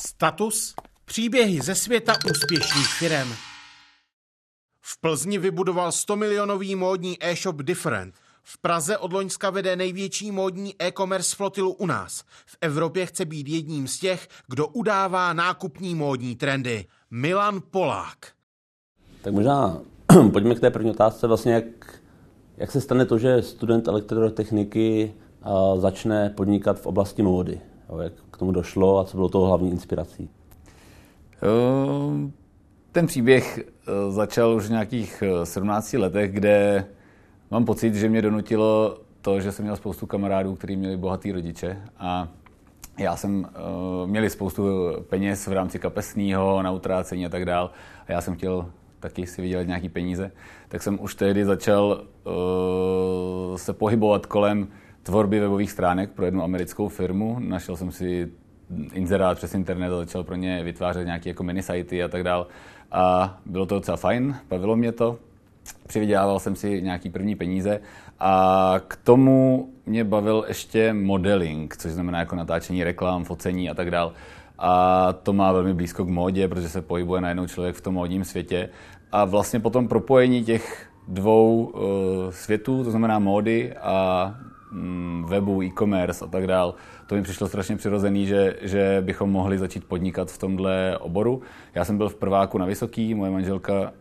Status Příběhy ze světa úspěšných firm. V Plzni vybudoval 100 milionový módní e-shop Different. V Praze od Loňska vede největší módní e-commerce flotilu u nás. V Evropě chce být jedním z těch, kdo udává nákupní módní trendy. Milan Polák. Tak možná pojďme k té první otázce. Vlastně jak, jak se stane to, že student elektrotechniky začne podnikat v oblasti módy? Jak k tomu došlo a co bylo toho hlavní inspirací? Eh, ten příběh eh, začal už v nějakých 17 eh, letech, kde mám pocit, že mě donutilo to, že jsem měl spoustu kamarádů, kteří měli bohatý rodiče a já jsem uh, měli spoustu peněz v rámci kapesního, na utrácení a tak dál a já jsem chtěl taky si vydělat nějaký peníze, tak jsem už tehdy začal uh, se pohybovat kolem tvorby webových stránek pro jednu americkou firmu. Našel jsem si inzerát přes internet a začal pro ně vytvářet nějaké jako minisajty a tak dál. A bylo to docela fajn, bavilo mě to. Přivydělával jsem si nějaký první peníze a k tomu mě bavil ještě modeling, což znamená jako natáčení reklam, focení a tak dál. A to má velmi blízko k módě, protože se pohybuje najednou člověk v tom módním světě. A vlastně po tom propojení těch dvou uh, světů, to znamená módy a webu, e-commerce a tak dál. To mi přišlo strašně přirozený, že, že bychom mohli začít podnikat v tomhle oboru. Já jsem byl v prváku na Vysoký, moje manželka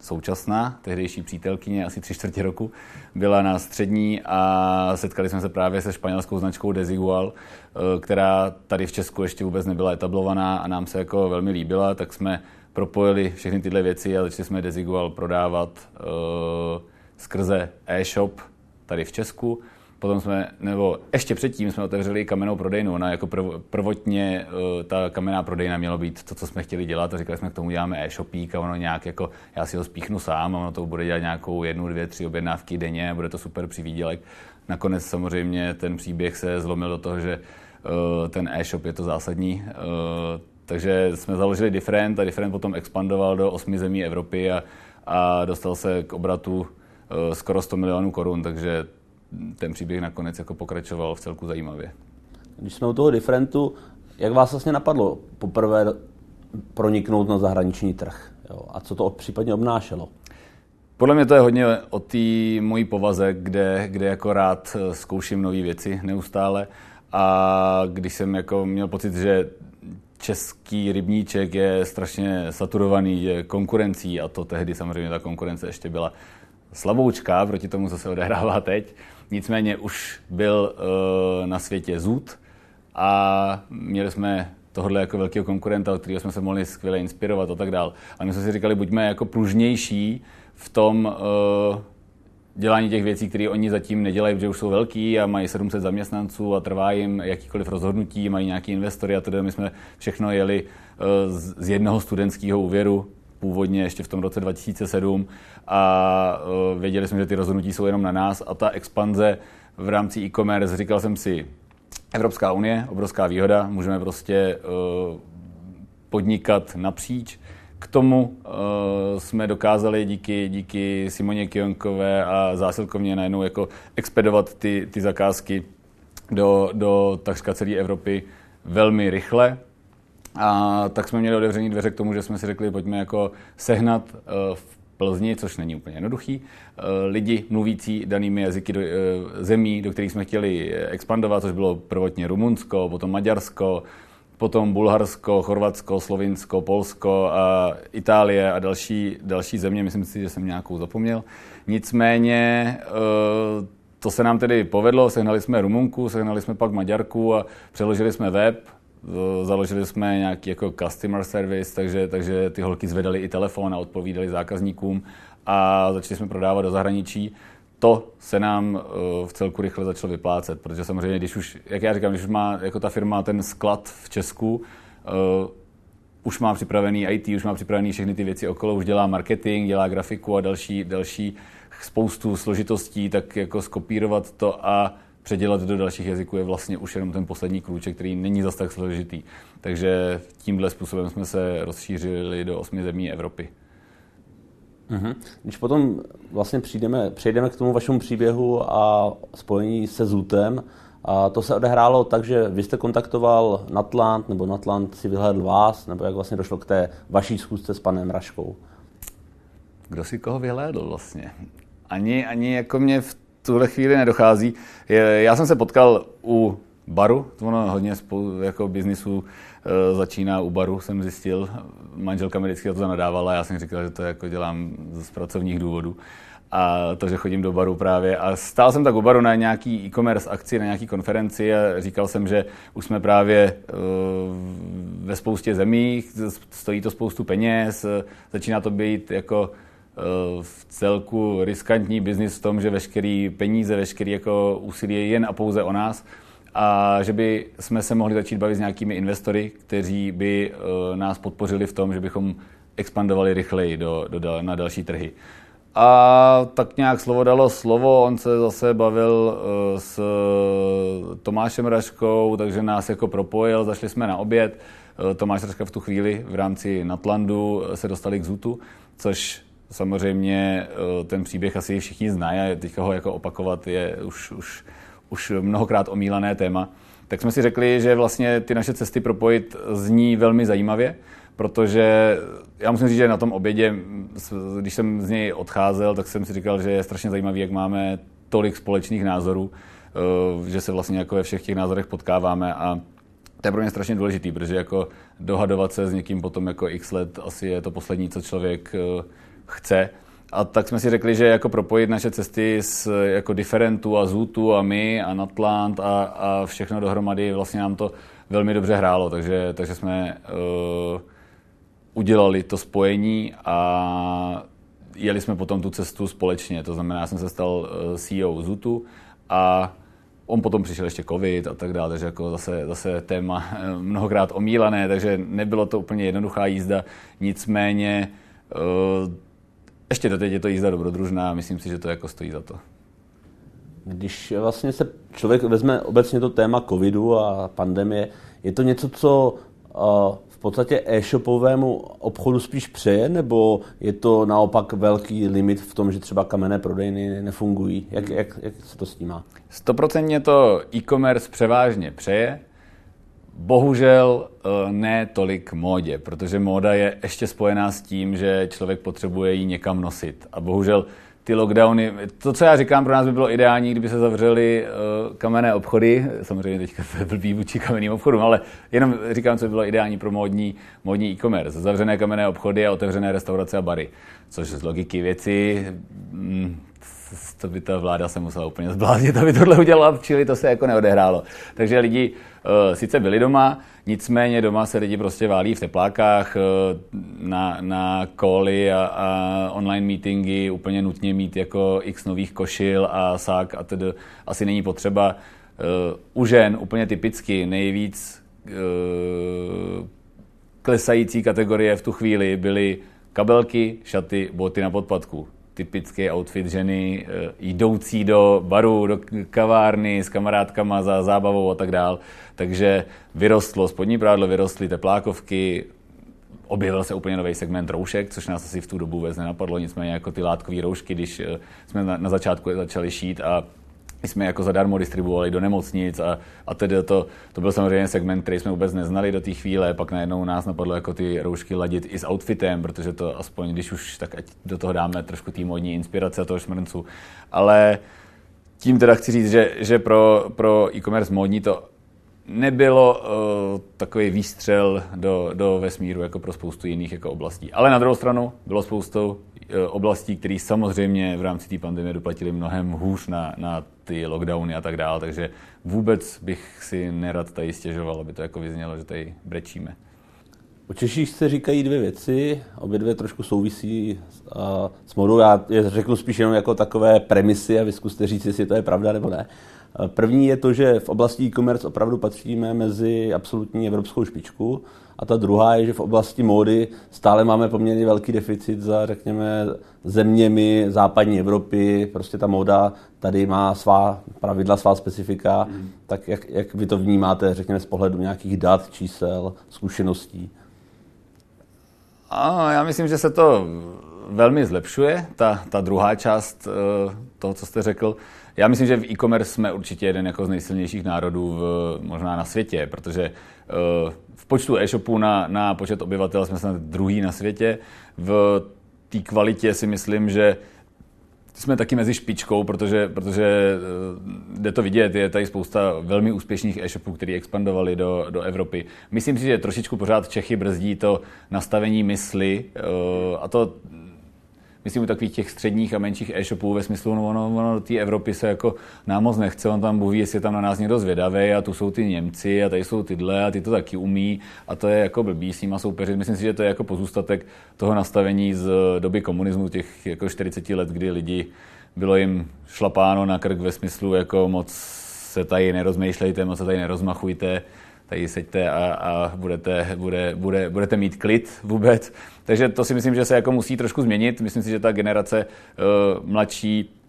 současná, tehdejší přítelkyně, asi tři čtvrtě roku, byla na střední a setkali jsme se právě se španělskou značkou Desigual, eh, která tady v Česku ještě vůbec nebyla etablovaná a nám se jako velmi líbila, tak jsme propojili všechny tyhle věci a začali jsme Desigual prodávat uh, skrze e-shop tady v Česku. Potom jsme, nebo ještě předtím jsme otevřeli kamennou prodejnu. Ona jako prvotně uh, ta kamenná prodejna měla být to, co jsme chtěli dělat a říkali jsme, k tomu děláme e-shopík a ono nějak jako, já si ho spíchnu sám a ono to bude dělat nějakou jednu, dvě, tři objednávky denně a bude to super přivídělek. Nakonec samozřejmě ten příběh se zlomil do toho, že uh, ten e-shop je to zásadní. Uh, takže jsme založili Different a Different potom expandoval do osmi zemí Evropy a, a dostal se k obratu skoro 100 milionů korun, takže ten příběh nakonec jako pokračoval v celku zajímavě. Když jsme u toho differentu, jak vás vlastně napadlo poprvé proniknout na zahraniční trh? Jo? A co to případně obnášelo? Podle mě to je hodně o té mojí povaze, kde, kde jako rád zkouším nové věci neustále. A když jsem jako měl pocit, že český rybníček je strašně saturovaný je konkurencí a to tehdy samozřejmě ta konkurence ještě byla slaboučká proti tomu, co se odehrává teď, Nicméně už byl uh, na světě Zud a měli jsme tohle jako velkého konkurenta, od kterého jsme se mohli skvěle inspirovat a tak dál. A my jsme si říkali, buďme jako pružnější v tom uh, dělání těch věcí, které oni zatím nedělají, protože už jsou velký a mají 700 zaměstnanců a trvá jim jakýkoliv rozhodnutí, mají nějaký investory a tedy my jsme všechno jeli uh, z jednoho studentského úvěru, původně ještě v tom roce 2007 a uh, věděli jsme, že ty rozhodnutí jsou jenom na nás a ta expanze v rámci e-commerce, říkal jsem si, Evropská unie, obrovská výhoda, můžeme prostě uh, podnikat napříč. K tomu uh, jsme dokázali díky, díky Simoně Kionkové a zásilkovně najednou jako expedovat ty, ty zakázky do, do takřka celé Evropy velmi rychle. A tak jsme měli otevřený dveře k tomu, že jsme si řekli, pojďme jako sehnat uh, v Plzni, což není úplně jednoduchý, uh, lidi mluvící danými jazyky do, uh, zemí, do kterých jsme chtěli expandovat, což bylo prvotně Rumunsko, potom Maďarsko, potom Bulharsko, Chorvatsko, Slovinsko, Polsko a Itálie a další, další země. Myslím si, že jsem nějakou zapomněl. Nicméně to se nám tedy povedlo, sehnali jsme Rumunku, sehnali jsme pak Maďarku a přeložili jsme web, Založili jsme nějaký jako customer service, takže, takže ty holky zvedali i telefon a odpovídali zákazníkům a začali jsme prodávat do zahraničí. To se nám uh, v celku rychle začalo vyplácet, protože samozřejmě, když už, jak já říkám, když už má jako ta firma ten sklad v Česku, uh, už má připravený IT, už má připravený všechny ty věci okolo, už dělá marketing, dělá grafiku a další, další spoustu složitostí, tak jako skopírovat to a předělat do dalších jazyků je vlastně už jenom ten poslední krůček, který není zas tak složitý. Takže tímhle způsobem jsme se rozšířili do osmi zemí Evropy. Mm-hmm. Když potom vlastně přijdeme, přejdeme k tomu vašemu příběhu a spojení se Zutem, A to se odehrálo tak, že vy jste kontaktoval Natlant, nebo Natlant si vyhledl vás, nebo jak vlastně došlo k té vaší schůzce s panem Raškou? Kdo si koho vyhlédl vlastně? Ani, ani jako mě v tuhle chvíli nedochází. Já jsem se potkal u baru, ono hodně spolu, jako biznisu e, začíná u baru, jsem zjistil. Manželka mi vždycky to zanadávala, já jsem říkal, že to jako dělám z pracovních důvodů a to, že chodím do baru právě. A stál jsem tak u baru na nějaký e-commerce akci, na nějaký konferenci a říkal jsem, že už jsme právě uh, ve spoustě zemí, stojí to spoustu peněz, začíná to být jako v celku riskantní biznis v tom, že veškerý peníze, veškerý jako úsilí je jen a pouze o nás a že by jsme se mohli začít bavit s nějakými investory, kteří by uh, nás podpořili v tom, že bychom expandovali rychleji do, do, na další trhy. A tak nějak slovo dalo slovo, on se zase bavil uh, s Tomášem Raškou, takže nás jako propojil, zašli jsme na oběd. Tomáš Raška v tu chvíli v rámci Natlandu se dostali k Zutu, což samozřejmě uh, ten příběh asi všichni znají a teďka ho jako opakovat je už, už, už mnohokrát omílané téma. Tak jsme si řekli, že vlastně ty naše cesty propojit zní velmi zajímavě protože já musím říct, že na tom obědě, když jsem z něj odcházel, tak jsem si říkal, že je strašně zajímavý, jak máme tolik společných názorů, eh, že se vlastně jako ve všech těch názorech potkáváme a to je pro mě strašně důležitý, protože jako dohadovat se s někým potom jako x let asi je to poslední, co člověk eh, chce. A tak jsme si řekli, že jako propojit naše cesty s jako Differentu a Zutu a my a Natlant a, a všechno dohromady vlastně nám to velmi dobře hrálo, takže, takže jsme uh, udělali to spojení a jeli jsme potom tu cestu společně. To znamená, já jsem se stal eh, CEO Zutu a on potom přišel ještě covid a tak dále, takže jako zase, zase téma eh, mnohokrát omílané, takže nebylo to úplně jednoduchá jízda, nicméně eh, ještě doteď je to jízda dobrodružná a myslím si, že to jako stojí za to. Když vlastně se člověk vezme obecně to téma covidu a pandemie, je to něco, co podstatě e-shopovému obchodu spíš přeje, nebo je to naopak velký limit v tom, že třeba kamenné prodejny nefungují? Jak, jak, jak se to snímá? Stoprocentně to e-commerce převážně přeje, Bohužel eh, ne tolik módě, protože móda je ještě spojená s tím, že člověk potřebuje ji někam nosit. A bohužel ty lockdowny, to, co já říkám, pro nás by bylo ideální, kdyby se zavřely uh, kamenné obchody, samozřejmě teďka to je blbý vůči kamenným obchodům, ale jenom říkám, co by bylo ideální pro módní, módní e-commerce. Zavřené kamenné obchody a otevřené restaurace a bary. Což z logiky věci, mm, to by ta vláda se musela úplně zbláznit, aby tohle udělala, čili to se jako neodehrálo. Takže lidi uh, sice byli doma, nicméně doma se lidi prostě válí v teplákách uh, na, na a, a online meetingy, úplně nutně mít jako x nových košil a sák a tedy asi není potřeba. Uh, u žen úplně typicky nejvíc uh, klesající kategorie v tu chvíli byly kabelky, šaty, boty na podpadku typický outfit ženy eh, jdoucí do baru, do kavárny s kamarádkama za zábavou a tak dál. Takže vyrostlo spodní prádlo, vyrostly teplákovky, objevil se úplně nový segment roušek, což nás asi v tu dobu vůbec nenapadlo, nicméně jako ty látkové roušky, když eh, jsme na, na začátku začali šít a my jsme jako zadarmo distribuovali do nemocnic a, a tedy to, to byl samozřejmě segment, který jsme vůbec neznali do té chvíle, pak najednou nás napadlo jako ty roušky ladit i s outfitem, protože to aspoň, když už, tak ať do toho dáme trošku té modní inspirace toho šmrncu. Ale tím teda chci říct, že, že pro, pro e-commerce modní to nebylo uh, takový výstřel do, do vesmíru jako pro spoustu jiných jako oblastí. Ale na druhou stranu bylo spoustu uh, oblastí, které samozřejmě v rámci té pandemie doplatili mnohem hůř na, na ty lockdowny a tak dále, takže vůbec bych si nerad tady stěžoval, aby to jako vyznělo, že tady brečíme. O Češích se říkají dvě věci, obě dvě trošku souvisí a s modou. Já je řeknu spíš jenom jako takové premisy a vy zkuste říct, jestli to je pravda nebo ne. První je to, že v oblasti e-commerce opravdu patříme mezi absolutní evropskou špičku. A ta druhá je, že v oblasti módy stále máme poměrně velký deficit za, řekněme, zeměmi západní Evropy. Prostě ta móda tady má svá pravidla, svá specifika. Mm. Tak jak, jak vy to vnímáte, řekněme, z pohledu nějakých dat, čísel, zkušeností? A já myslím, že se to velmi zlepšuje, ta, ta druhá část uh, toho, co jste řekl. Já myslím, že v e-commerce jsme určitě jeden jako z nejsilnějších národů v, možná na světě, protože uh, v počtu e-shopů na, na počet obyvatel jsme snad druhý na světě. V té kvalitě si myslím, že jsme taky mezi špičkou, protože, protože eh, jde to vidět, je tady spousta velmi úspěšných e-shopů, které expandovali do, do Evropy. Myslím si, že trošičku pořád Čechy brzdí to nastavení mysli eh, a to myslím u takových těch středních a menších e-shopů ve smyslu, no ono, ono do té Evropy se jako nám moc nechce, on tam mluví, jestli je tam na nás někdo zvědavý a tu jsou ty Němci a tady jsou tyhle a ty to taky umí a to je jako blbý s nima soupeřit. Myslím si, že to je jako pozůstatek toho nastavení z doby komunismu, těch jako 40 let, kdy lidi bylo jim šlapáno na krk ve smyslu jako moc se tady nerozmýšlejte, moc se tady nerozmachujte, tady seďte a, a budete, bude, bude, budete mít klid vůbec. Takže to si myslím, že se jako musí trošku změnit. Myslím si, že ta generace uh, mladší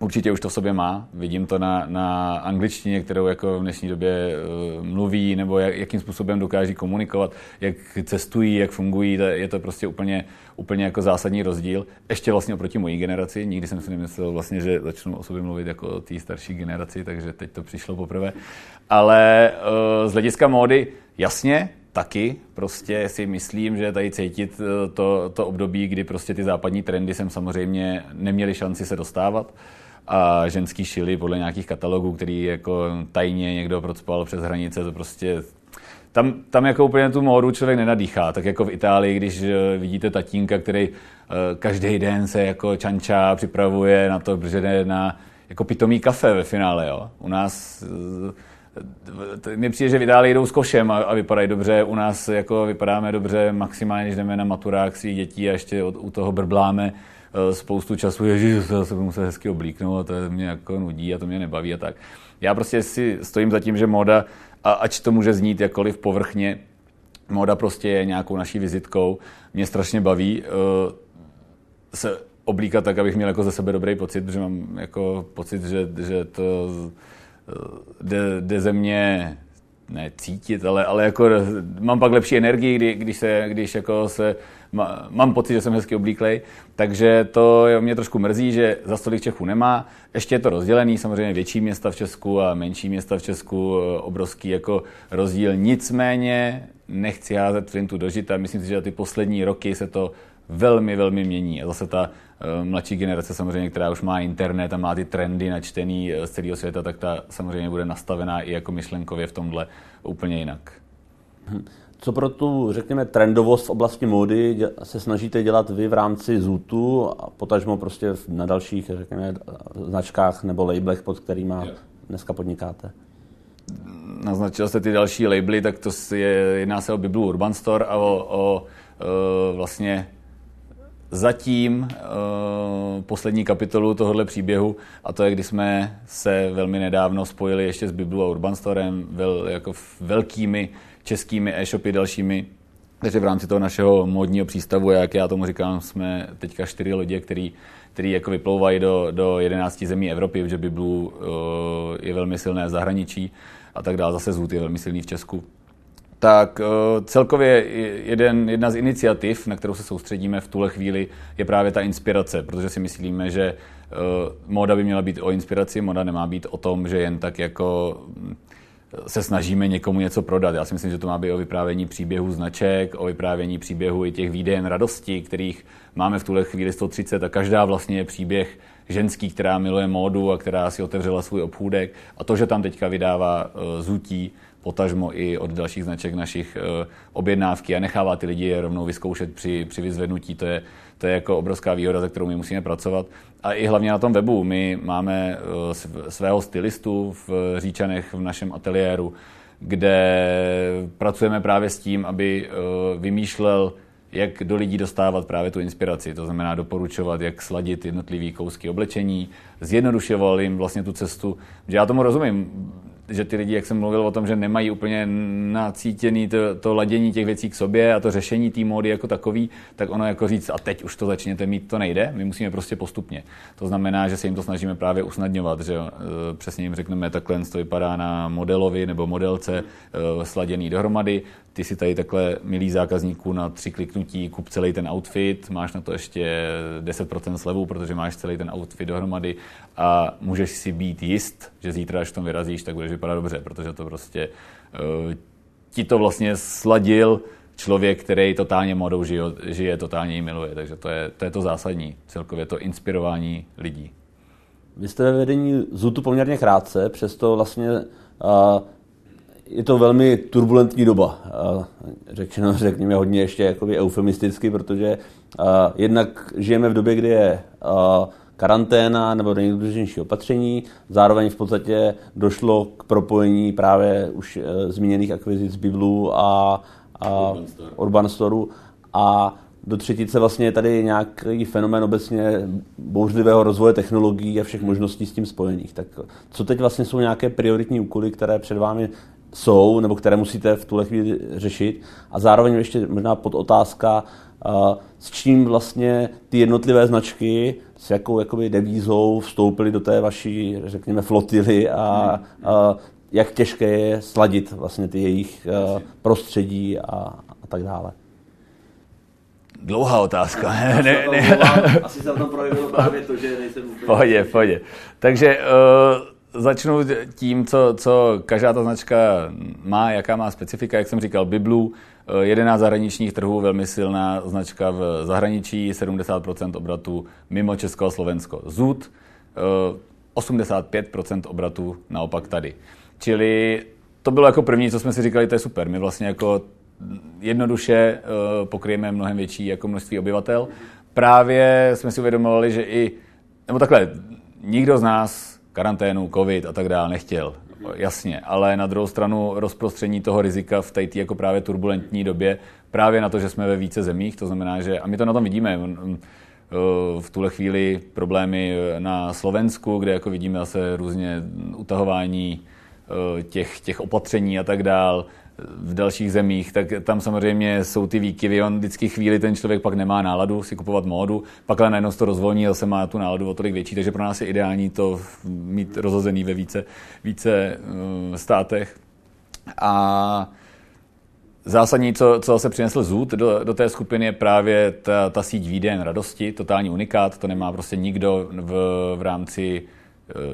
Určitě už to v sobě má. Vidím to na, na angličtině, kterou jako v dnešní době uh, mluví, nebo jak, jakým způsobem dokáží komunikovat, jak cestují, jak fungují. Je to prostě úplně, úplně jako zásadní rozdíl. Ještě vlastně oproti mojí generaci. Nikdy jsem si nemyslel vlastně, že začnu o sobě mluvit jako o té starší generaci, takže teď to přišlo poprvé. Ale uh, z hlediska módy, jasně, taky prostě si myslím, že tady cítit eh, to, to období, kdy prostě ty západní trendy sem samozřejmě neměly šanci se dostávat a ženský šily podle nějakých katalogů, který jako tajně někdo procpal přes hranice, to prostě tam, tam jako úplně tu módu člověk nenadýchá. Tak jako v Itálii, když eh, vidíte tatínka, který eh, každý den se jako čančá připravuje na to, že jde na jako pitomý kafe ve finále. Jo. U nás mně přijde, že v Itálii jdou s košem a, a vypadají dobře. U nás jako vypadáme dobře maximálně, když jdeme na maturák svých dětí a ještě od, u toho brbláme eh, spoustu času, že to se musím hezky oblíknout a to mě jako nudí a to mě nebaví a tak. Já prostě si stojím za tím, že moda, a ač to může znít jakkoliv povrchně, moda prostě je nějakou naší vizitkou. Mě strašně baví uh, se oblíkat tak, abych měl jako ze sebe dobrý pocit, protože mám jako pocit, že, že to jde, jde ze mě ne cítit, ale, ale jako mám pak lepší energii, kdy, když, se, když jako se, mám pocit, že jsem hezky oblíklej, takže to mě trošku mrzí, že za stolik Čechů nemá. Ještě je to rozdělený, samozřejmě větší města v Česku a menší města v Česku, eh, obrovský jako rozdíl. Nicméně nechci házet flintu do žita. Myslím si, že ty poslední roky se to velmi, velmi mění. A zase ta Eh, mladší generace samozřejmě, která už má internet a má ty trendy načtený eh, z celého světa, tak ta samozřejmě bude nastavená i jako myšlenkově v tomhle úplně jinak. Co pro tu, řekněme, trendovost v oblasti módy se snažíte dělat vy v rámci Zutu a potažmo prostě na dalších, řekněme, značkách nebo labelech, pod kterými dneska podnikáte? Naznačil jste ty další labely, tak to je, jedná se o Biblu Urban Store a o, o, o vlastně zatím uh, poslední kapitolu tohohle příběhu a to je, kdy jsme se velmi nedávno spojili ještě s Biblu a Urban Storem, vel, jako velkými českými e-shopy dalšími. Takže v rámci toho našeho módního přístavu, jak já tomu říkám, jsme teďka čtyři lodě, který, který jako vyplouvají do, do 11 zemí Evropy, protože Biblu uh, je velmi silné v zahraničí a tak dále. Zase Zůd je velmi silný v Česku tak uh, celkově jeden, jedna z iniciativ, na kterou se soustředíme v tuhle chvíli, je právě ta inspirace, protože si myslíme, že uh, moda by měla být o inspiraci, moda nemá být o tom, že jen tak jako se snažíme někomu něco prodat. Já si myslím, že to má být o vyprávění příběhu značek, o vyprávění příběhu i těch výdejen radosti, kterých máme v tuhle chvíli 130 a každá vlastně je příběh ženský, která miluje módu a která si otevřela svůj obchůdek. A to, že tam teďka vydává uh, zutí, potažmo i od dalších značek našich eh, objednávky a nechává ty lidi je rovnou vyzkoušet při, při vyzvednutí. To je, to je jako obrovská výhoda, za kterou my musíme pracovat. A i hlavně na tom webu. My máme eh, svého stylistu v Říčanech v našem ateliéru, kde pracujeme právě s tím, aby eh, vymýšlel jak do lidí dostávat právě tu inspiraci, to znamená doporučovat, jak sladit jednotlivý kousky oblečení, zjednodušoval jim vlastně tu cestu. Já tomu rozumím, že ty lidi, jak jsem mluvil o tom, že nemají úplně nacítěný to, to ladění těch věcí k sobě a to řešení té módy jako takový, tak ono jako říct, a teď už to začněte mít, to nejde, my musíme prostě postupně. To znamená, že se jim to snažíme právě usnadňovat, že e, přesně jim řekneme, takhle to vypadá na modelovi nebo modelce e, sladěný dohromady, ty si tady takhle, milý zákazníků, na tři kliknutí kup celý ten outfit, máš na to ještě 10% slevu, protože máš celý ten outfit dohromady a můžeš si být jist, že zítra, až tom vyrazíš, tak budeš vypadat dobře, protože to prostě uh, ti to vlastně sladil člověk, který totálně modou žije, žije totálně ji miluje. Takže to je, to je to zásadní, celkově to inspirování lidí. Vy jste ve vedení ZUTu poměrně krátce, přesto vlastně uh, je to velmi turbulentní doba. Řečeno, řekněme hodně ještě jakoby eufemisticky, protože jednak žijeme v době, kdy je karanténa nebo nejdůležitější opatření. Zároveň v podstatě došlo k propojení právě už e, zmíněných akvizic Biblu a, a Urban, Store. Urban Storeu. A do třetice vlastně je tady nějaký fenomén obecně bouřlivého rozvoje technologií a všech možností s tím spojených. Tak co teď vlastně jsou nějaké prioritní úkoly, které před vámi jsou, nebo které musíte v tuhle chvíli řešit. A zároveň ještě možná pod otázka, s čím vlastně ty jednotlivé značky, s jakou jakoby devízou vstoupily do té vaší, řekněme, flotily a, a jak těžké je sladit vlastně ty jejich prostředí a, a tak dále. Dlouhá otázka. ne, ne, ne. Asi se tam projevilo právě to, že nejsem úplně... Pohodě, pohodě. Takže uh, začnu tím, co, co každá ta značka má, jaká má specifika. Jak jsem říkal, Biblu, 11 eh, zahraničních trhů, velmi silná značka v zahraničí, 70% obratu mimo Česko a Slovensko. Zud, 85% eh, obratu naopak tady. Čili to bylo jako první, co jsme si říkali, to je super. My vlastně jako jednoduše eh, pokryjeme mnohem větší jako množství obyvatel. Právě jsme si uvědomovali, že i, nebo takhle, nikdo z nás karanténu, covid a tak dále nechtěl. Jasně, ale na druhou stranu rozprostření toho rizika v té jako právě turbulentní době, právě na to, že jsme ve více zemích, to znamená, že, a my to na tom vidíme, v tuhle chvíli problémy na Slovensku, kde jako vidíme zase různě utahování eh, těch, těch opatření a tak dál v dalších zemích, tak tam samozřejmě jsou ty výkyvy. On vždycky chvíli ten člověk pak nemá náladu si kupovat módu, pak ale najednou to rozvolní a zase má tu náladu o tolik větší, takže pro nás je ideální to mít rozhozený ve více, více uh, státech. A Zásadní, co, co se přinesl Zud do, do té skupiny, je právě ta, ta síť výden radosti, totální unikát, to nemá prostě nikdo v, v rámci Eh,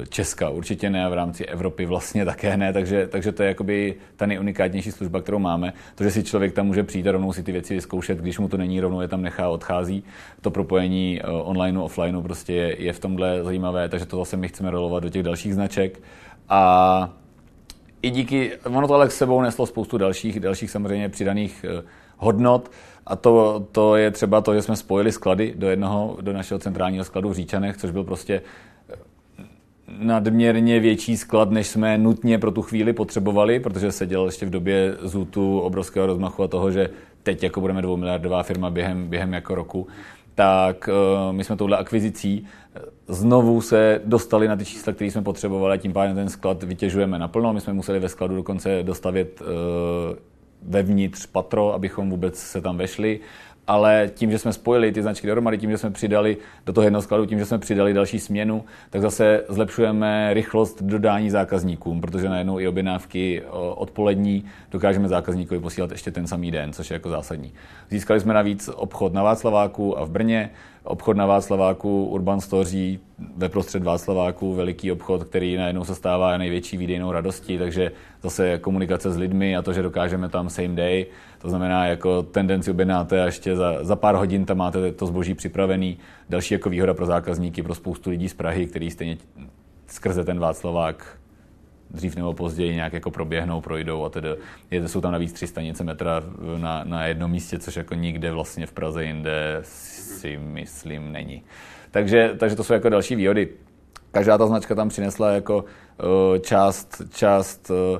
Česka určitě ne a v rámci Evropy vlastně také ne, takže, takže to je jakoby ta nejunikátnější služba, kterou máme. To, že si člověk tam může přijít a rovnou si ty věci vyzkoušet, když mu to není, rovnou je tam nechá, odchází. To propojení eh, online, offline prostě je, je v tomhle zajímavé, takže to zase my chceme rolovat do těch dalších značek. A i díky, ono to ale s sebou neslo spoustu dalších, dalších samozřejmě přidaných eh, hodnot. A to, to je třeba to, že jsme spojili sklady do jednoho, do našeho centrálního skladu v Říčanech, což byl prostě nadměrně větší sklad, než jsme nutně pro tu chvíli potřebovali, protože se dělal ještě v době zůtu obrovského rozmachu a toho, že teď jako budeme dvoumiliardová firma během, během jako roku, tak uh, my jsme touhle akvizicí eh, znovu se dostali na ty čísla, které jsme potřebovali a tím pádem ten sklad vytěžujeme naplno. My jsme museli ve skladu dokonce dostavět uh, vevnitř patro, abychom vůbec se tam vešli ale tím, že jsme spojili ty značky dohromady, tím, že jsme přidali do toho jednoho skladu, tím, že jsme přidali další směnu, tak zase zlepšujeme rychlost dodání zákazníkům, protože najednou i objednávky odpolední dokážeme zákazníkovi posílat ještě ten samý den, což je jako zásadní. Získali jsme navíc obchod na Václaváku a v Brně, obchod na Václaváku, Urban Stoří, ve prostřed Václaváku, veliký obchod, který najednou se stává největší výdejnou radostí, takže zase komunikace s lidmi a to, že dokážeme tam same day, to znamená, jako tendenci objednáte a ještě za, za pár hodin tam máte to zboží připravený. Další jako výhoda pro zákazníky, pro spoustu lidí z Prahy, který stejně skrze ten Václavák dřív nebo později nějak jako proběhnou, projdou a tedy je, jsou tam navíc tři stanice metra na, na jednom místě, což jako nikde vlastně v Praze jinde si myslím není. Takže, takže to jsou jako další výhody. Každá ta značka tam přinesla jako uh, část, část uh,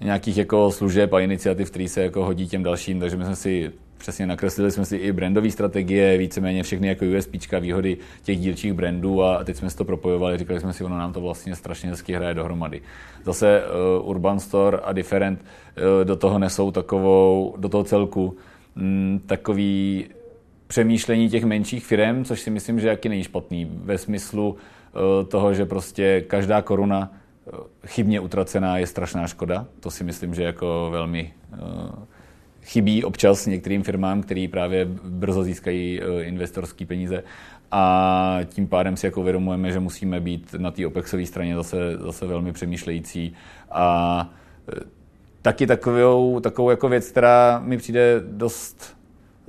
nějakých jako služeb a iniciativ, které se jako hodí těm dalším, takže my jsme si přesně nakreslili jsme si i brandové strategie, víceméně všechny jako USP, výhody těch dílčích brandů a teď jsme si to propojovali, říkali jsme si, ono nám to vlastně strašně hezky hraje dohromady. Zase uh, Urban Store a Different uh, do toho nesou takovou, do toho celku um, takový přemýšlení těch menších firm, což si myslím, že jaký není špatný. Ve smyslu uh, toho, že prostě každá koruna chybně utracená je strašná škoda. To si myslím, že jako velmi uh, chybí občas některým firmám, který právě brzo získají uh, investorské peníze. A tím pádem si jako uvědomujeme, že musíme být na té OPEXové straně zase, zase velmi přemýšlející. A uh, taky takovou, takovou jako věc, která mi přijde dost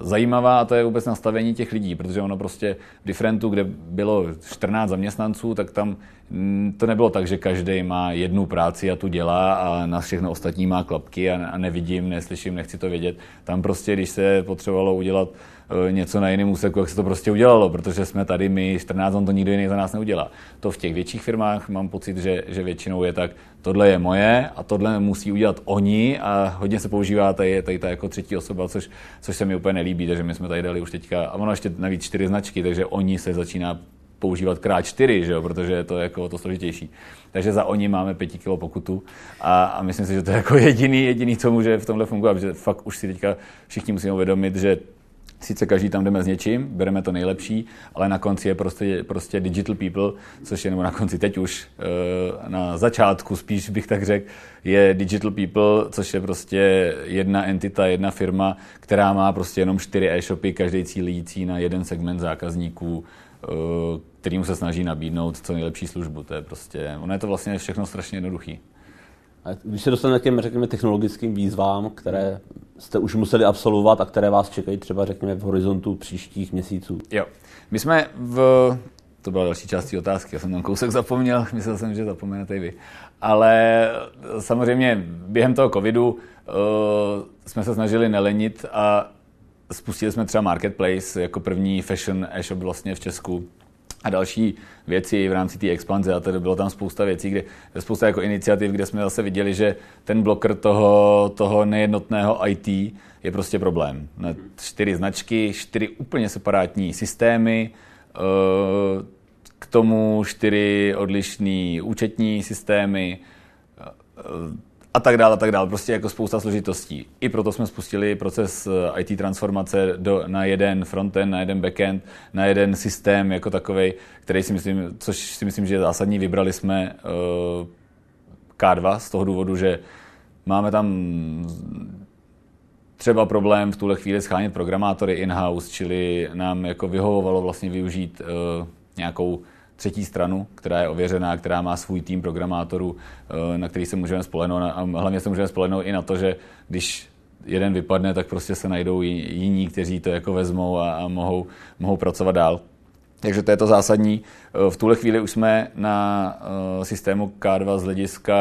zajímavá a to je vůbec nastavení těch lidí, protože ono prostě v Differentu, kde bylo 14 zaměstnanců, tak tam mm, to nebylo tak, že každý má jednu práci a tu dělá a na všechno ostatní má klapky a nevidím, neslyším, nechci to vědět. Tam prostě, když se potřebovalo udělat něco na jiném úseku, jak se to prostě udělalo, protože jsme tady my 14, on to nikdo jiný za nás neudělá. To v těch větších firmách mám pocit, že, že většinou je tak, tohle je moje a tohle musí udělat oni a hodně se používá tady, tady ta jako třetí osoba, což, což se mi úplně nelíbí, takže my jsme tady dali už teďka, a ono ještě navíc čtyři značky, takže oni se začíná používat krát čtyři, že jo, protože je to jako to složitější. Takže za oni máme pěti kilo pokutu a, a myslím si, že to je jako jediný, jediný, co může v tomhle fungovat, protože fakt už si teďka všichni musíme uvědomit, že Sice každý tam jdeme s něčím, bereme to nejlepší, ale na konci je prostě, prostě digital people, což je, nebo na konci teď už, eh, na začátku spíš bych tak řekl, je digital people, což je prostě jedna entita, jedna firma, která má prostě jenom čtyři e-shopy, každý cílící na jeden segment zákazníků, eh, kterým se snaží nabídnout co nejlepší službu. To je prostě, ono je to vlastně všechno strašně jednoduchý. A když se dostaneme k těm, řekněme, technologickým výzvám, které jste už museli absolvovat a které vás čekají třeba, řekněme, v horizontu příštích měsíců? Jo. My jsme v... To byla další část otázky, já jsem tam kousek zapomněl, myslel jsem, že zapomenete i vy. Ale samozřejmě během toho covidu uh, jsme se snažili nelenit a spustili jsme třeba Marketplace jako první fashion e-shop vlastně v Česku a další věci v rámci té expanze a tedy bylo tam spousta věcí, kde, spousta jako iniciativ, kde jsme zase viděli, že ten bloker toho, toho nejednotného IT je prostě problém. Čtyři značky, čtyři úplně separátní systémy, eh, k tomu čtyři odlišné účetní systémy, eh, a tak dále, a tak dále. Prostě jako spousta složitostí. I proto jsme spustili proces eh, IT transformace do, na jeden frontend, na jeden backend, na jeden systém jako takový, který si myslím, což si myslím, že je zásadní. Vybrali jsme uh, K2 z toho důvodu, že máme tam třeba problém v tuhle chvíli schánět programátory in-house, čili nám jako vyhovovalo vlastně využít uh, nějakou třetí stranu, která je ověřená, která má svůj tým programátorů, eh, na který se můžeme spolehnout a hlavně se můžeme spolehnout i na to, že když jeden vypadne, tak prostě se najdou jiní, kteří to jako vezmou a, a mohou, mohou pracovat dál. Takže to je to zásadní. Eh, v tuhle chvíli už jsme na eh, systému K2 z hlediska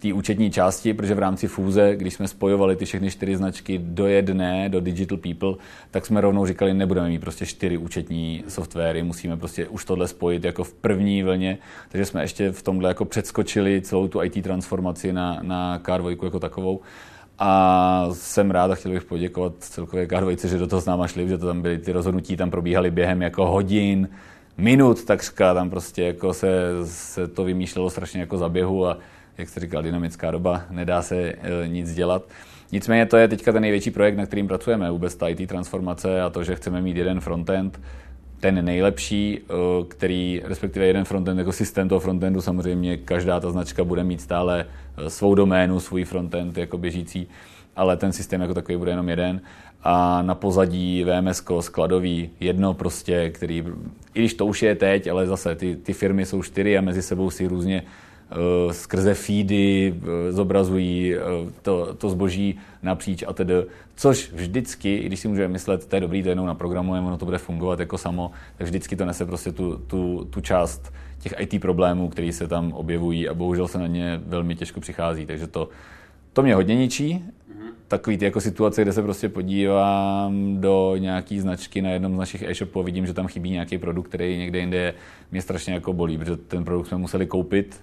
té účetní části, protože v rámci fúze, když jsme spojovali ty všechny čtyři značky do jedné, do Digital People, tak jsme rovnou říkali, nebudeme mít prostě čtyři účetní softwary, musíme prostě už tohle spojit jako v první vlně, takže jsme ještě v tomhle jako předskočili celou tu IT transformaci na, na K2 jako takovou. A jsem rád a chtěl bych poděkovat celkově K2, že do toho s náma šli, že to tam byly ty rozhodnutí, tam probíhaly během jako hodin, minut takřka, tam prostě jako se, se to vymýšlelo strašně jako za běhu a jak jste říkal, dynamická doba, nedá se e, nic dělat. Nicméně to je teďka ten největší projekt, na kterým pracujeme, vůbec ta IT transformace a to, že chceme mít jeden frontend, ten nejlepší, e, který, respektive jeden frontend jako systém toho frontendu, samozřejmě každá ta značka bude mít stále e, svou doménu, svůj frontend jako běžící, ale ten systém jako takový bude jenom jeden a na pozadí VMS skladový, jedno prostě, který, i když to už je teď, ale zase ty, ty firmy jsou čtyři a mezi sebou si různě skrze feedy eh, zobrazují eh, to, to zboží napříč a tedy, což vždycky, i když si můžeme myslet, to je dobrý, to jenom naprogramujeme, ono to bude fungovat jako samo, tak vždycky to nese prostě tu, tu, tu část těch IT problémů, které se tam objevují a bohužel se na ně velmi těžko přichází, takže to, to mě hodně ničí, takový ty jako situace, kde se prostě podívám do nějaký značky na jednom z našich e-shopů, vidím, že tam chybí nějaký produkt, který někde jinde je, mě strašně jako bolí, protože ten produkt jsme museli koupit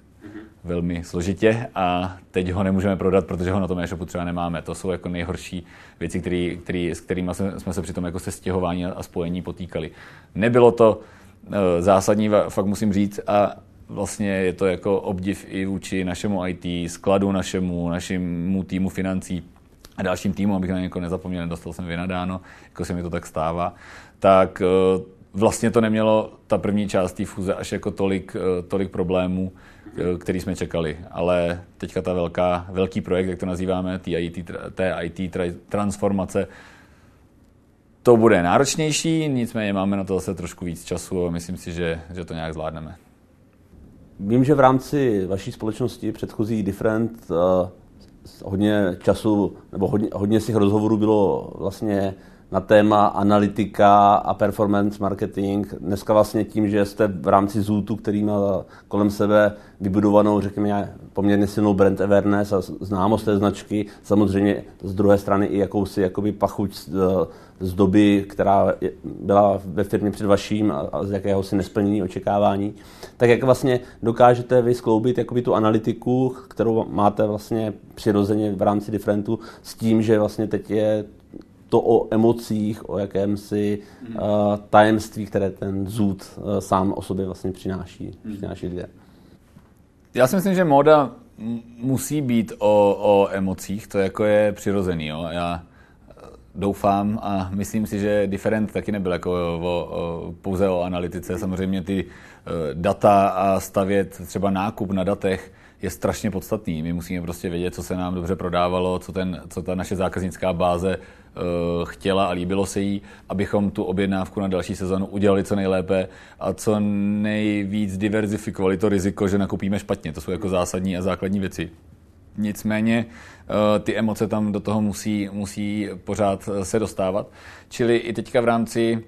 velmi složitě a teď ho nemůžeme prodat, protože ho na tom e-shopu třeba nemáme. To jsou jako nejhorší věci, který, který, s kterými jsme, se při tom jako se stěhování a spojení potýkali. Nebylo to uh, zásadní, fakt musím říct, a vlastně je to jako obdiv i vůči našemu IT, skladu našemu, našemu týmu financí a dalším týmu, abych na někoho nezapomněl, nedostal jsem vynadáno, jako se mi to tak stává, tak uh, vlastně to nemělo ta první část té fúze až jako tolik, uh, tolik problémů, který jsme čekali. Ale teďka ta velká, velký projekt, jak to nazýváme, té IT, té IT transformace, to bude náročnější, nicméně máme na to zase trošku víc času a myslím si, že, že to nějak zvládneme. Vím, že v rámci vaší společnosti předchozí Different uh, hodně času, nebo hodně, hodně z těch rozhovorů bylo vlastně na téma analytika a performance marketing. Dneska vlastně tím, že jste v rámci Zootu, který má kolem sebe vybudovanou, řekněme, poměrně silnou brand awareness a známost té značky, samozřejmě z druhé strany i jakousi jakoby pachuť z, z doby, která byla ve firmě před vaším a z jakého si nesplnění očekávání, tak jak vlastně dokážete vy skloubit jakoby tu analytiku, kterou máte vlastně přirozeně v rámci Differentu s tím, že vlastně teď je to o emocích, o jakémsi uh, tajemství, které ten zůd uh, sám o sobě vlastně přináší, hmm. přináší lidé. Já si myslím, že móda musí být o, o emocích, to jako je přirozený. Jo? Já eh, doufám a myslím si, že Different taky nebyl jako o, o, pouze o analytice. Samozřejmě ty data a stavět třeba nákup na datech je strašně podstatný. My musíme prostě vědět, co se nám dobře prodávalo, co, ten, co ta naše zákaznická báze uh, chtěla a líbilo se jí, abychom tu objednávku na další sezonu udělali co nejlépe a co nejvíc diverzifikovali to riziko, že nakupíme špatně. To jsou jako zásadní a základní věci. Nicméně uh, ty emoce tam do toho musí, musí pořád se dostávat. Čili i teďka v rámci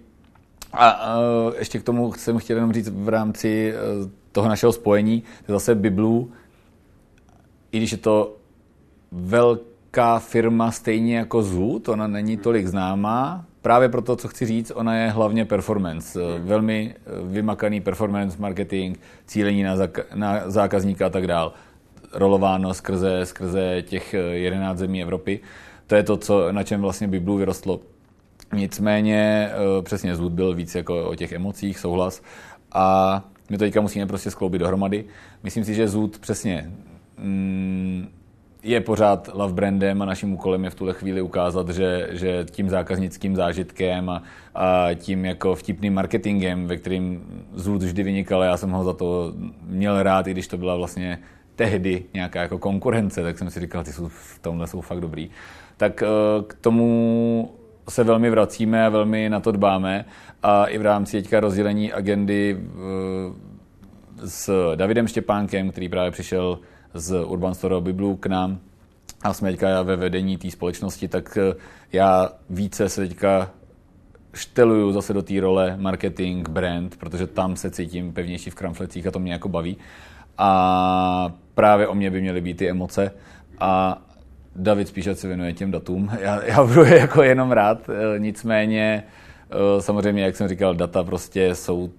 a ještě k tomu jsem chtěl jenom říct v rámci toho našeho spojení, zase Biblu, i když je to velká firma stejně jako Zoot, ona není tolik známá, právě proto, co chci říct, ona je hlavně performance. Velmi vymakaný performance marketing, cílení na, zak- na zákazníka a tak dál. Rolováno skrze, skrze těch 11 zemí Evropy. To je to, co, na čem vlastně Biblu vyrostlo. Nicméně eh, přesně Zoot byl víc jako o těch emocích, souhlas. A my to teďka musíme prostě skloubit dohromady. Myslím si, že Zoot přesně je pořád love brandem a naším úkolem je v tuhle chvíli ukázat, že, že tím zákaznickým zážitkem a, a tím jako vtipným marketingem, ve kterým Zult vždy vynikal, já jsem ho za to měl rád, i když to byla vlastně tehdy nějaká jako konkurence, tak jsem si říkal, ty jsou v tomhle jsou fakt dobrý. Tak eh, k tomu se velmi vracíme a velmi na to dbáme a i v rámci teďka rozdělení agendy eh, s Davidem Štěpánkem, který právě přišel z Urban Store Biblu k nám a jsme teďka ve vedení té společnosti, tak eh, já více se teďka šteluju zase do té role marketing, brand, protože tam se cítím pevnější v kramflecích a to mě jako baví. A právě o mě by měly být ty emoce a David spíš se věnuje těm datům. Já, já budu jako jenom rád, eh, nicméně eh, samozřejmě, jak jsem říkal, data prostě jsou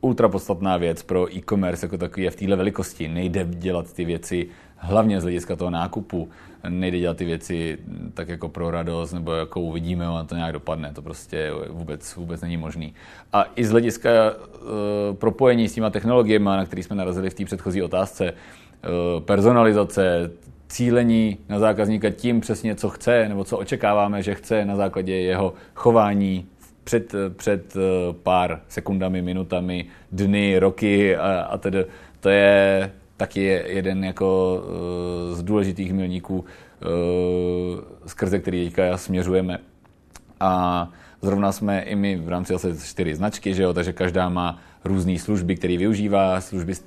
ultra podstatná věc pro e-commerce jako takový je v téhle velikosti. Nejde dělat ty věci hlavně z hlediska toho nákupu. Nejde dělat ty věci tak jako pro radost, nebo jako uvidíme, a to nějak dopadne. To prostě vůbec, vůbec není možný. A i z hlediska uh, propojení s těma technologiemi, na který jsme narazili v té předchozí otázce, uh, personalizace, cílení na zákazníka tím přesně, co chce, nebo co očekáváme, že chce na základě jeho chování, před, před eh, pár sekundami, minutami, dny, roky a, a tedy to je taky jeden jako uh, z důležitých milníků, uh, skrze který teďka směřujeme. A zrovna jsme i my v rámci asi čtyři značky, že jo, takže každá má různé služby, které využívá, služby z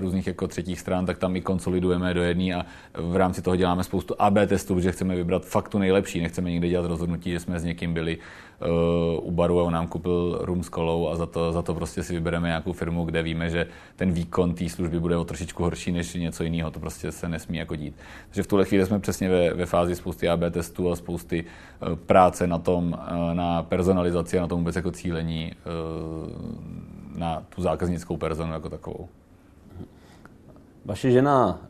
různých jako třetích stran, tak tam i konsolidujeme do jedné a v rámci toho děláme spoustu AB testů, že chceme vybrat fakt tu nejlepší, nechceme někde dělat rozhodnutí, že jsme s někým byli uh, u baru a on nám koupil rum s kolou a za to, za to prostě si vybereme nějakou firmu, kde víme, že ten výkon té služby bude o trošičku horší než něco jiného. To prostě se nesmí jako dít. Takže v tuhle chvíli jsme přesně ve, ve fázi spousty AB testů a spousty uh, práce na tom, na personalizaci a na tom vůbec jako cílení na tu zákaznickou personu jako takovou. Vaše žena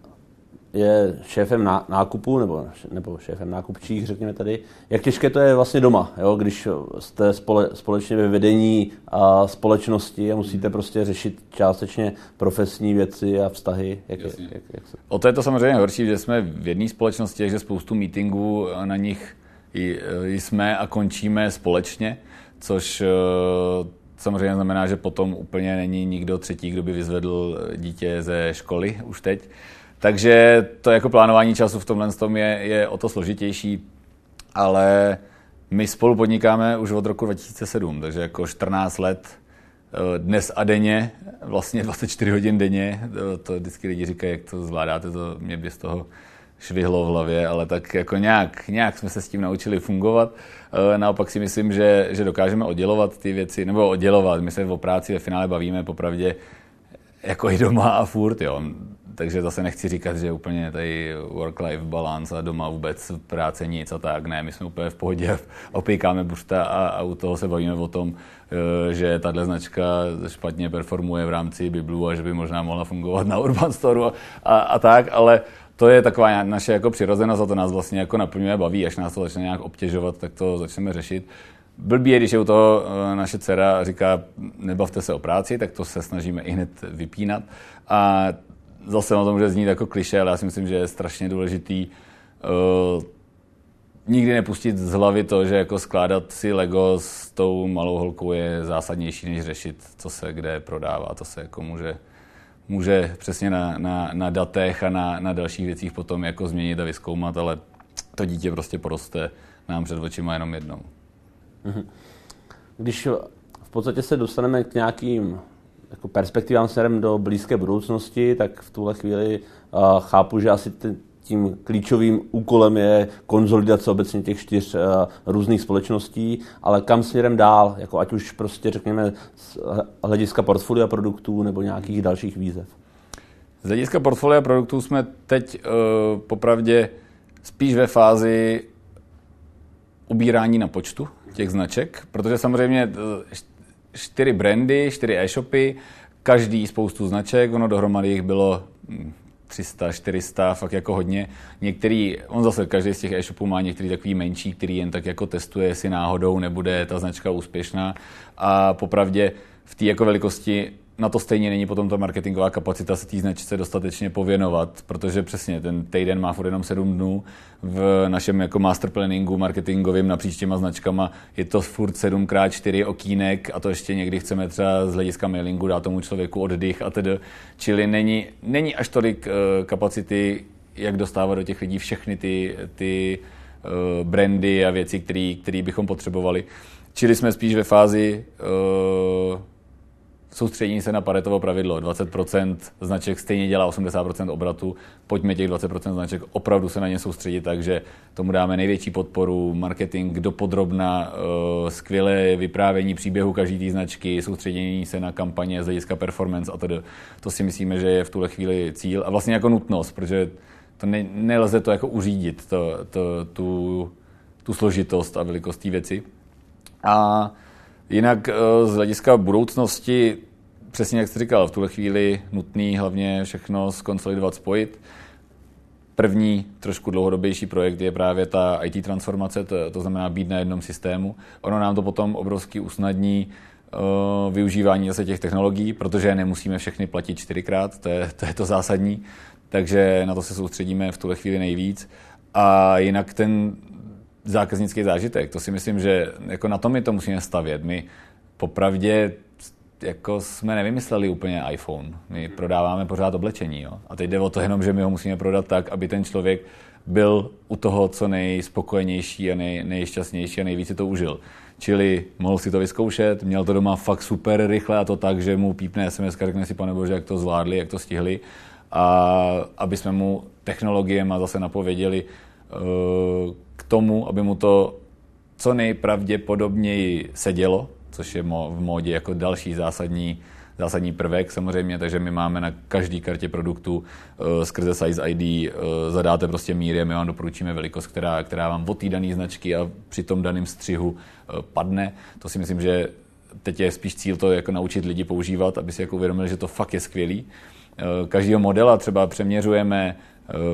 je šéfem nákupu, nebo, nebo šéfem nákupčích, řekněme tady. Jak těžké to je vlastně doma, jo? když jste spole, společně ve vedení a společnosti a musíte prostě řešit částečně profesní věci a vztahy? Jak, jak, jak, jak se... O to je to samozřejmě horší, že jsme v jedné společnosti, že spoustu meetingů na nich jsme a končíme společně, což eh, samozřejmě znamená, že potom úplně není nikdo třetí, kdo by vyzvedl dítě ze školy už teď. Takže to jako plánování času v tomhle tom je, je o to složitější, ale my spolu podnikáme už od roku 2007, takže jako 14 let eh, dnes a denně, vlastně 24 hodin denně, to, to vždycky lidi říkají, jak to zvládáte, to mě by z toho švihlo v hlavě, ale tak jako nějak, nějak jsme se s tím naučili fungovat. Eh, naopak si myslím, že, že dokážeme oddělovat ty věci, nebo oddělovat. My se o práci ve finále bavíme popravdě jako i doma a furt, jo takže zase nechci říkat, že úplně tady work-life balance a doma vůbec práce nic a tak. Ne, my jsme úplně v pohodě, opíkáme buřta a, a u toho se bavíme o tom, eh, že tahle značka špatně performuje v rámci Biblu a že by možná mohla fungovat na Urban Store a, a tak, ale to je taková naše jako přirozenost a to nás vlastně jako naplňuje, baví, až nás to začne nějak obtěžovat, tak to začneme řešit. Blbý je, když je u toho eh, naše dcera říká, nebavte se o práci, tak to se snažíme i hned vypínat. A zase na to může znít jako kliše, ale já si myslím, že je strašně důležitý uh, nikdy nepustit z hlavy to, že jako skládat si Lego s tou malou holkou je zásadnější, než řešit, co se kde prodává. To se jako může, může přesně na, na, na datech a na, na dalších věcích potom jako změnit a vyskoumat, ale to dítě prostě poroste nám před očima jenom jednou. Mhm. Když v podstatě se dostaneme k nějakým jako perspektivám směrem do blízké budoucnosti, tak v tuhle chvíli uh, chápu, že asi t- tím klíčovým úkolem je konzolidace obecně těch čtyř uh, různých společností, ale kam směrem dál, jako ať už prostě řekněme z hlediska portfolia produktů nebo nějakých dalších výzev. Z hlediska portfolia produktů jsme teď uh, popravdě spíš ve fázi ubírání na počtu těch značek, protože samozřejmě čtyři brandy, čtyři e-shopy, každý spoustu značek, ono dohromady jich bylo 300, hm, 400, fakt jako hodně. Některý, on zase každý z těch e-shopů má některý takový menší, který jen tak jako testuje, jestli náhodou nebude ta značka úspěšná. A popravdě v té jako velikosti na to stejně není potom ta marketingová kapacita se té značce dostatečně pověnovat, protože přesně ten týden má furt jenom 7 dnů. V našem jako master planningu marketingovým napříč těma značkama je to furt 7x4 okýnek a to ještě někdy chceme třeba z hlediska mailingu dát tomu člověku oddych a tedy. Čili není, není až tolik uh, kapacity, jak dostávat do těch lidí všechny ty, ty uh, brandy a věci, které bychom potřebovali. Čili jsme spíš ve fázi uh, soustředění se na Paretovo pravidlo. 20% značek stejně dělá 80% obratu. Pojďme těch 20% značek opravdu se na ně soustředit, takže tomu dáme největší podporu, marketing do podrobna, eh, skvělé vyprávění příběhu každé té značky, soustředění se na kampaně z hlediska performance a tedy. To si myslíme, že je v tuhle chvíli cíl a vlastně jako nutnost, protože to ne, nelze to jako uřídit, to, to, tu, tu složitost a velikost té věci. A Jinak eh, z hlediska budoucnosti, přesně jak jste říkal, v tuhle chvíli nutný hlavně všechno skonsolidovat, spojit. První trošku dlouhodobější projekt je právě ta IT transformace, to, to znamená být na jednom systému. Ono nám to potom obrovsky usnadní uh, využívání zase těch technologií, protože nemusíme všechny platit čtyřikrát, to je, to je to zásadní, takže na to se soustředíme v tuhle chvíli nejvíc. A jinak ten zákaznický zážitek. To si myslím, že jako na tom my to musíme stavět. My popravdě jako jsme nevymysleli úplně iPhone. My prodáváme pořád oblečení. Jo? A teď jde o to jenom, že my ho musíme prodat tak, aby ten člověk byl u toho co nejspokojenější a nej, nejšťastnější a nejvíce to užil. Čili mohl si to vyzkoušet, měl to doma fakt super rychle a to tak, že mu pípne SMS, řekne si, pane Bože, jak to zvládli, jak to stihli. A aby jsme mu technologiemi zase napověděli, uh, tomu, aby mu to co nejpravděpodobněji sedělo, což je v módě jako další zásadní, zásadní prvek samozřejmě, takže my máme na každé kartě produktu uh, skrze Size ID uh, zadáte prostě míry, my vám doporučíme velikost, která, která vám od té dané značky a při tom daném střihu uh, padne. To si myslím, že teď je spíš cíl to jako naučit lidi používat, aby si jako uvědomili, že to fakt je skvělý. každého modela třeba přeměřujeme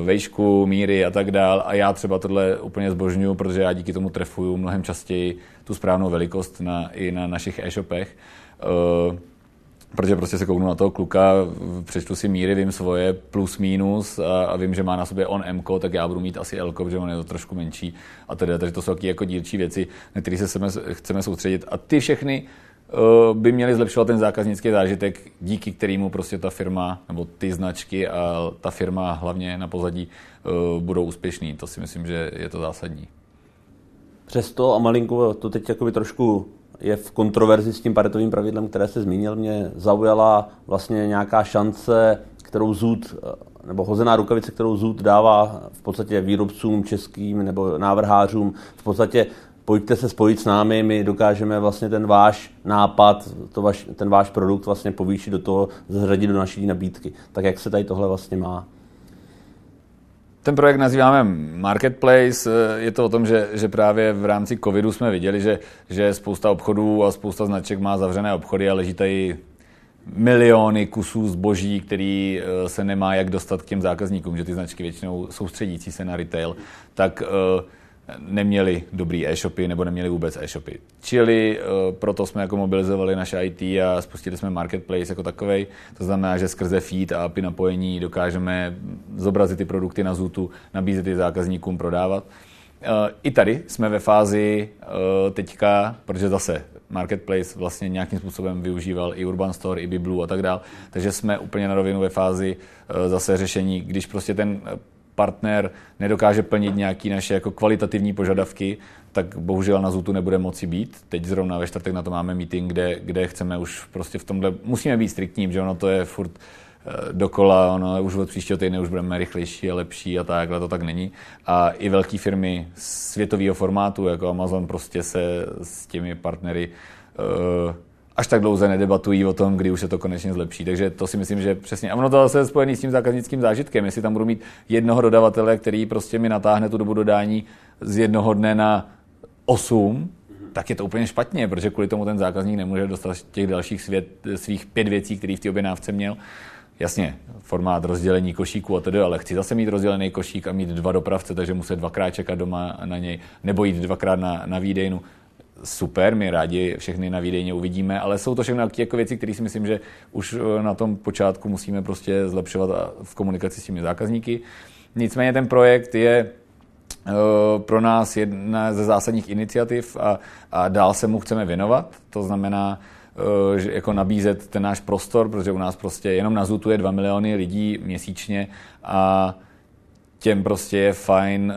vejšku, míry a tak dál. A já třeba tohle úplně zbožňuju, protože já díky tomu trefuju mnohem častěji tu správnou velikost na, i na našich e-shopech. Protože prostě se kouknu na toho kluka, přečtu si míry, vím svoje plus minus a, a vím, že má na sobě on M, tak já budu mít asi L, protože on je to trošku menší a tedy, takže to jsou taky jako dílčí věci, na které se chceme, chceme soustředit. A ty všechny by měly zlepšovat ten zákaznický zážitek, díky kterému prostě ta firma, nebo ty značky a ta firma hlavně na pozadí uh, budou úspěšný. To si myslím, že je to zásadní. Přesto a malinko to teď trošku je v kontroverzi s tím paretovým pravidlem, které se zmínil. Mě zaujala vlastně nějaká šance, kterou Zud, nebo hozená rukavice, kterou Zud dává v podstatě výrobcům českým nebo návrhářům. V podstatě pojďte se spojit s námi, my dokážeme vlastně ten váš nápad, to vaš, ten váš produkt vlastně povýšit do toho, zařadit do naší nabídky. Tak jak se tady tohle vlastně má? Ten projekt nazýváme Marketplace. Je to o tom, že, že právě v rámci covidu jsme viděli, že, že spousta obchodů a spousta značek má zavřené obchody a leží tady miliony kusů zboží, který eh, se nemá jak dostat k těm zákazníkům, že ty značky většinou soustředící se na retail, tak uh, neměli dobrý e-shopy nebo neměli vůbec e-shopy. Čili uh, proto jsme jako mobilizovali naše IT a spustili jsme marketplace jako takový. To znamená, že skrze feed a API napojení dokážeme zobrazit ty produkty na Zutu, nabízet je zákazníkům, prodávat. Uh, I tady jsme ve fázi uh, teďka, protože zase Marketplace vlastně nějakým způsobem využíval i Urban Store, i Biblu a tak dále. Takže jsme úplně na rovinu ve fázi zase řešení, když prostě ten partner nedokáže plnit nějaké naše jako kvalitativní požadavky, tak bohužel na Zutu nebude moci být. Teď zrovna ve čtvrtek na to máme meeting, kde, kde chceme už prostě v tomhle, musíme být striktní, že ono to je furt eh, dokola, ono už od příštího týdne už budeme rychlejší a lepší a tak, ale to tak není. A i velké firmy světového formátu, jako Amazon, prostě se s těmi partnery uh, až tak dlouze nedebatují o tom, kdy už se to konečně zlepší. Takže to si myslím, že přesně. A ono to je spojené s tím zákaznickým zážitkem. Jestli tam budu mít jednoho dodavatele, který prostě mi natáhne tu dobu dodání z jednoho dne na 8, tak je to úplně špatně, protože kvůli tomu ten zákazník nemůže dostat těch dalších svět, svých pět věcí, které v té objednávce měl. Jasně, formát rozdělení košíku a tedy, ale chci zase mít rozdělený košík a mít dva dopravce, takže muset dvakrát čekat doma na něj, nebo jít dvakrát na, na výdejnu super, my rádi všechny na výdejně uvidíme, ale jsou to všechno jako věci, které si myslím, že už eh, na tom počátku musíme prostě zlepšovat v komunikaci s těmi zákazníky. Nicméně ten projekt je eh, pro nás jedna ze zásadních iniciativ a, a dál se mu chceme věnovat. To znamená, eh, že jako nabízet ten náš prostor, protože u nás prostě jenom na Zutu je 2 miliony lidí měsíčně a těm prostě je fajn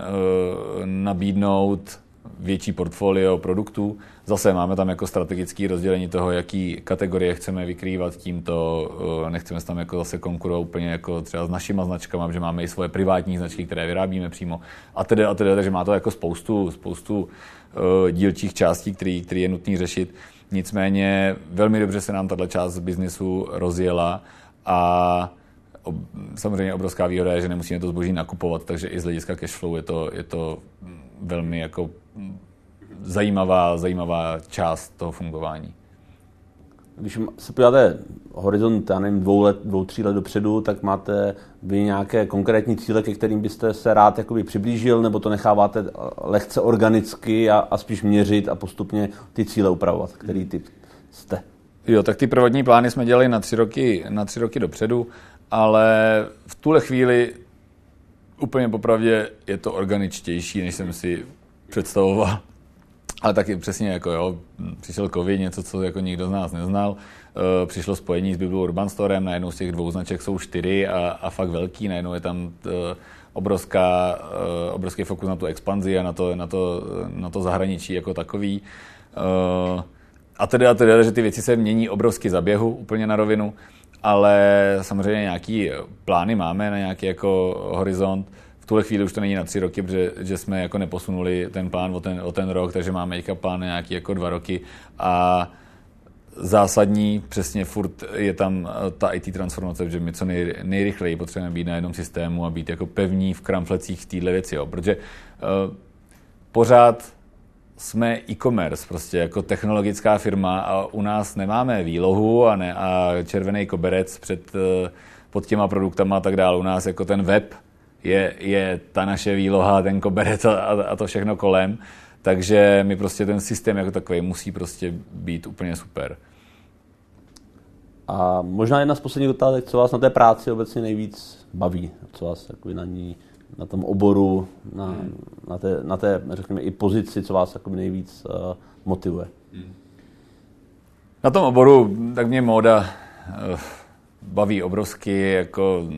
nabídnout větší portfolio produktů. Zase máme tam jako strategické rozdělení toho, jaký kategorie chceme vykrývat tímto. Eh, nechceme tam jako zase konkurovat úplně jako třeba s našimi značkami, že máme i svoje privátní značky, které vyrábíme přímo a tedy a tedy, takže má to jako spoustu, spoustu uh, dílčích částí, který, který je nutný řešit. Nicméně velmi dobře se nám tato část biznisu rozjela a samozřejmě obrovská výhoda je, že nemusíme to zboží nakupovat, takže i z hlediska cashflow je to, je to velmi jako zajímavá, zajímavá část toho fungování. Když se podíváte horizont, já nevím, dvou, let, dvou, tří let dopředu, tak máte vy nějaké konkrétní cíle, ke kterým byste se rád jakoby přiblížil, nebo to necháváte lehce organicky a, a spíš měřit a postupně ty cíle upravovat, který typ jste? Jo, tak ty prvotní plány jsme dělali na tři roky, na tři roky dopředu, ale v tuhle chvíli úplně popravdě je to organičtější, než jsem si představoval. Ale taky přesně jako jo, přišel covid, něco, co jako nikdo z nás neznal. E, přišlo spojení s Biblou Urban Storem, najednou z těch dvou značek jsou čtyři a, a fakt velký, najednou je tam e, obrovská, e, obrovský fokus na tu expanzi a na to, na to, na to zahraničí jako takový. A tedy a tedy, že ty věci se mění obrovsky za běhu, úplně na rovinu ale samozřejmě nějaký plány máme na nějaký jako horizont. V tuhle chvíli už to není na tři roky, protože že jsme jako neposunuli ten plán o ten, o ten rok, takže máme teďka plán na nějaký jako dva roky a zásadní, přesně furt je tam ta IT transformace, že my co nej, nejrychleji potřebujeme být na jednom systému a být jako pevní v kramflecích v téhle věci, jo. protože uh, pořád jsme e-commerce, prostě jako technologická firma a u nás nemáme výlohu a, ne, a červený koberec před, pod těma produktama a tak dále. U nás jako ten web je, je ta naše výloha, ten koberec a, a to všechno kolem. Takže mi prostě ten systém jako takový musí prostě být úplně super. A možná jedna z posledních otázek, co vás na té práci obecně nejvíc baví, co vás jakoby na ní, na tom oboru, na, hmm. na, té, na té, řekněme, i pozici, co vás jakoby nejvíc uh, motivuje. Hmm. Na tom oboru, tak mě móda uh, baví obrovsky, jako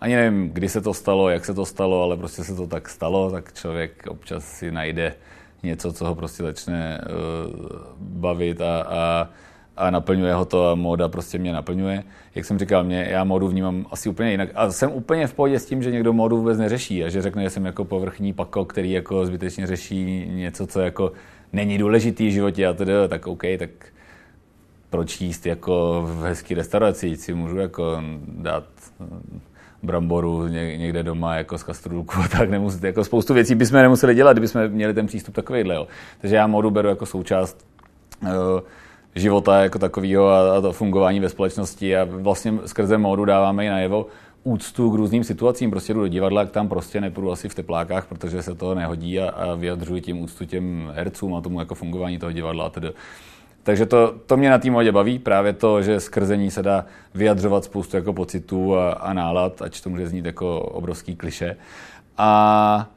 ani nevím, kdy se to stalo, jak se to stalo, ale prostě se to tak stalo, tak člověk občas si najde něco, co ho prostě začne uh, bavit a, a a naplňuje ho to a móda prostě mě naplňuje. Jak jsem říkal, mě, já módu vnímám asi úplně jinak. A jsem úplně v pohodě s tím, že někdo módu vůbec neřeší a že řekne, že jsem jako povrchní pako, který jako zbytečně řeší něco, co jako není důležitý v životě a tedy, tak OK, tak proč jíst jako v hezký restauraci, si můžu jako dát bramboru někde doma jako z kastrůlku, tak nemusíte, jako spoustu věcí bychom nemuseli dělat, kdybychom měli ten přístup takovýhle. Jo. Takže já módu beru jako součást uh, života jako takového a, a to fungování ve společnosti a vlastně skrze módu dáváme i najevo úctu k různým situacím. Prostě jdu do divadla, tam prostě nepůjdu asi v teplákách, protože se to nehodí a, a vyjadřuji tím úctu těm hercům a tomu jako fungování toho divadla a tedy. Takže to, to mě na té modě baví, právě to, že skrze ní se dá vyjadřovat spoustu jako pocitů a, a nálad, ať to může znít jako obrovský kliše. A